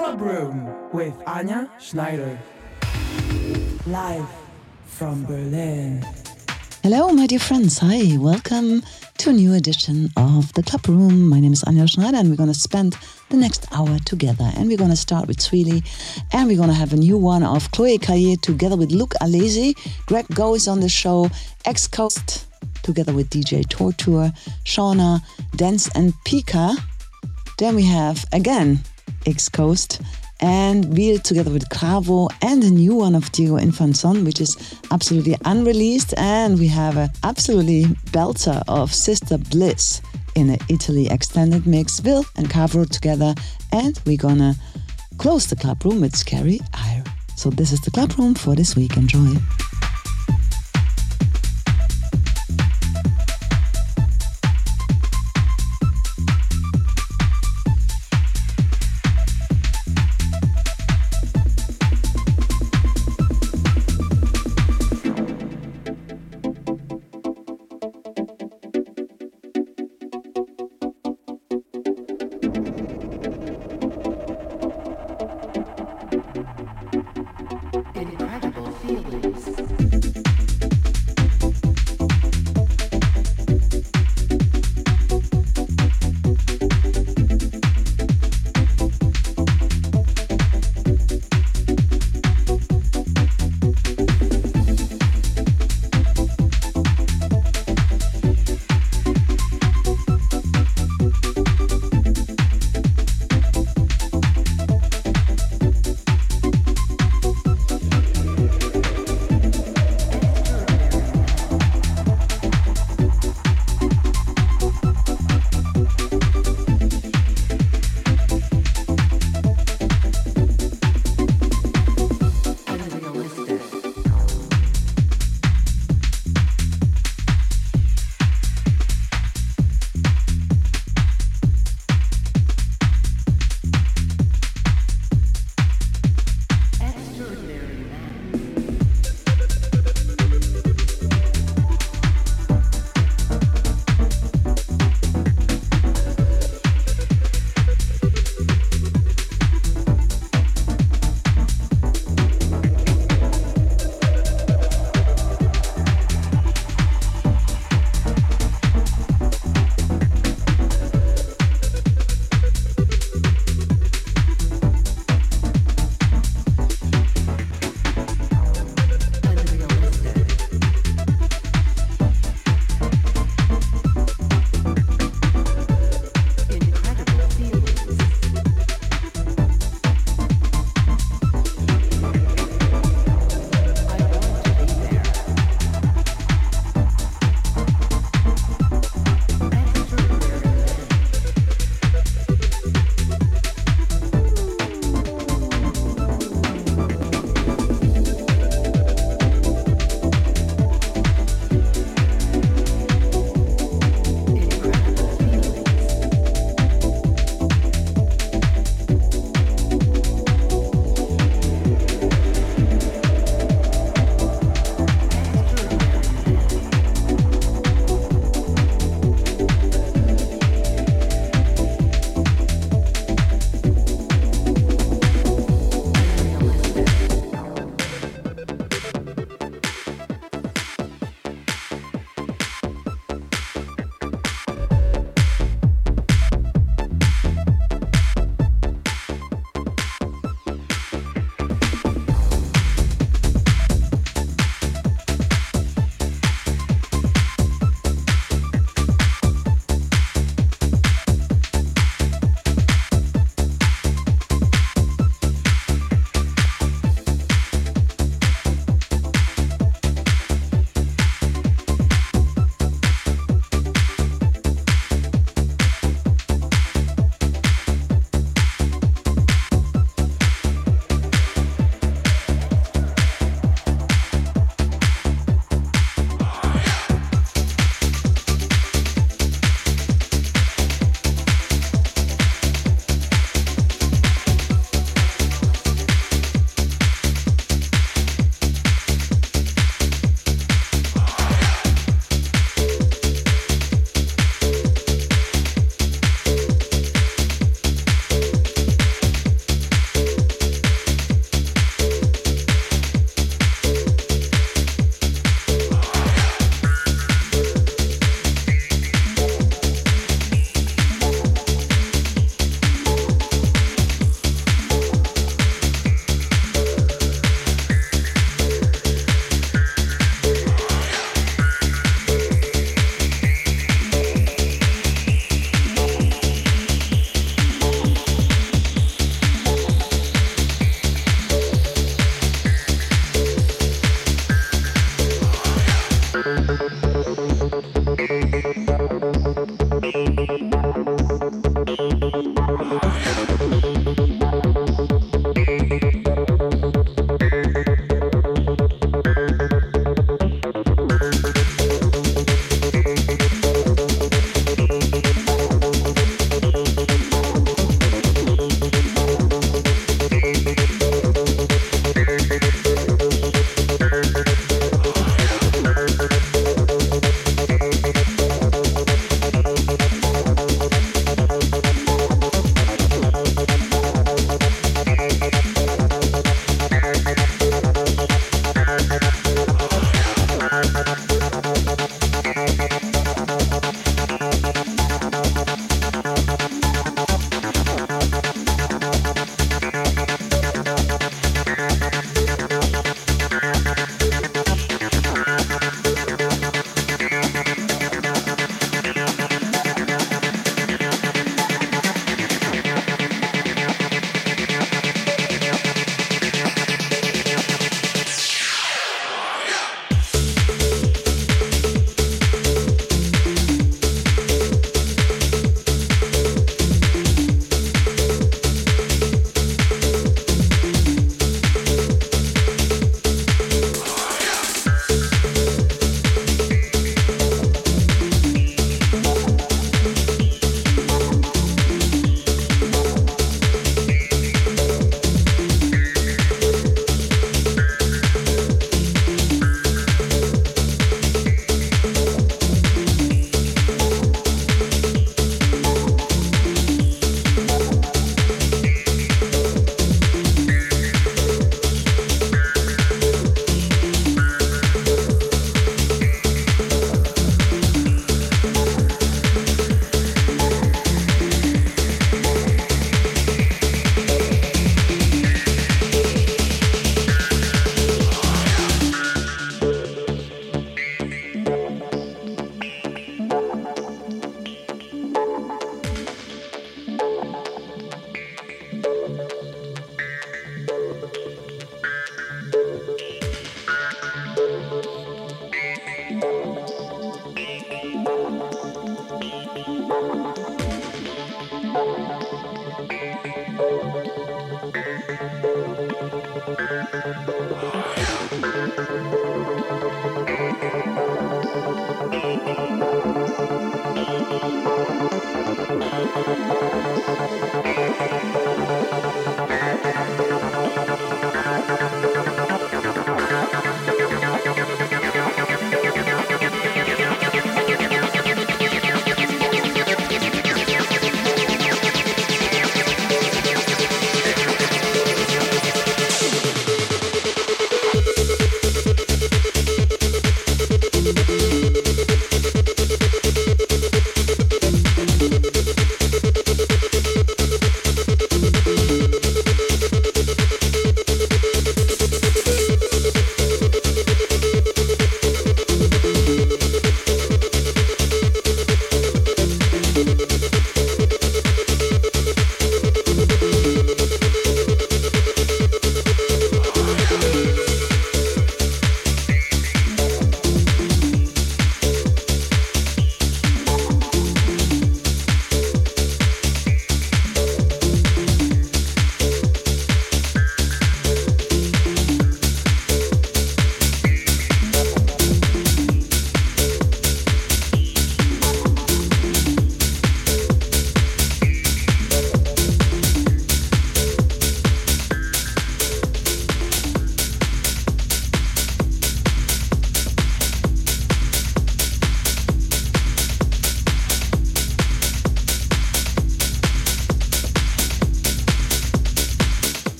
Club Room with Anja Schneider. Live from Berlin. Hello, my dear friends. Hi, welcome to a new edition of the Club Room. My name is Anja Schneider, and we're going to spend the next hour together. And we're going to start with Sweely, and we're going to have a new one of Chloe Caillet together with Luke Alessi. Greg Go is on the show, X Coast together with DJ Torture, Shauna, Dense and Pika. Then we have again X Coast and Vil together with Cravo and a new one of Diego Infanzon, which is absolutely unreleased. And we have an absolutely belter of Sister Bliss in an Italy extended mix, Vil and Cavro together. And we're gonna close the club room with Scary Ire. So this is the club room for this week. Enjoy.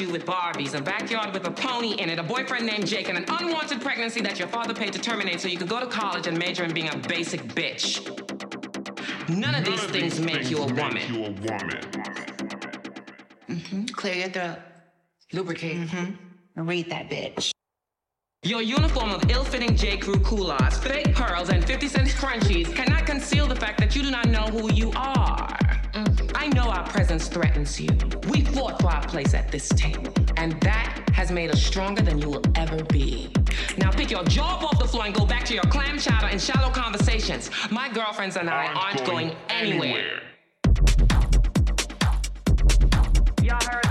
You with Barbies, a backyard with a pony in it, a boyfriend named Jake, and an unwanted pregnancy that your father paid to terminate so you could go to college and major in being a basic bitch. None of these things make you a woman. You a woman. Mm-hmm. Clear your throat. Lubricate. Mm-hmm. Read that bitch. Your uniform of ill-fitting J. Crew culottes, fake pearls, and 50 cent crunchies cannot conceal the fact that you do not know who you are. Mm. I know our presence threatens you. We fought for our place at this table, and that has made us stronger than you will ever be. Now pick your jaw off the floor and go back to your clam chowder and shallow conversations. My girlfriends and I aren't, going, anywhere. Y'all heard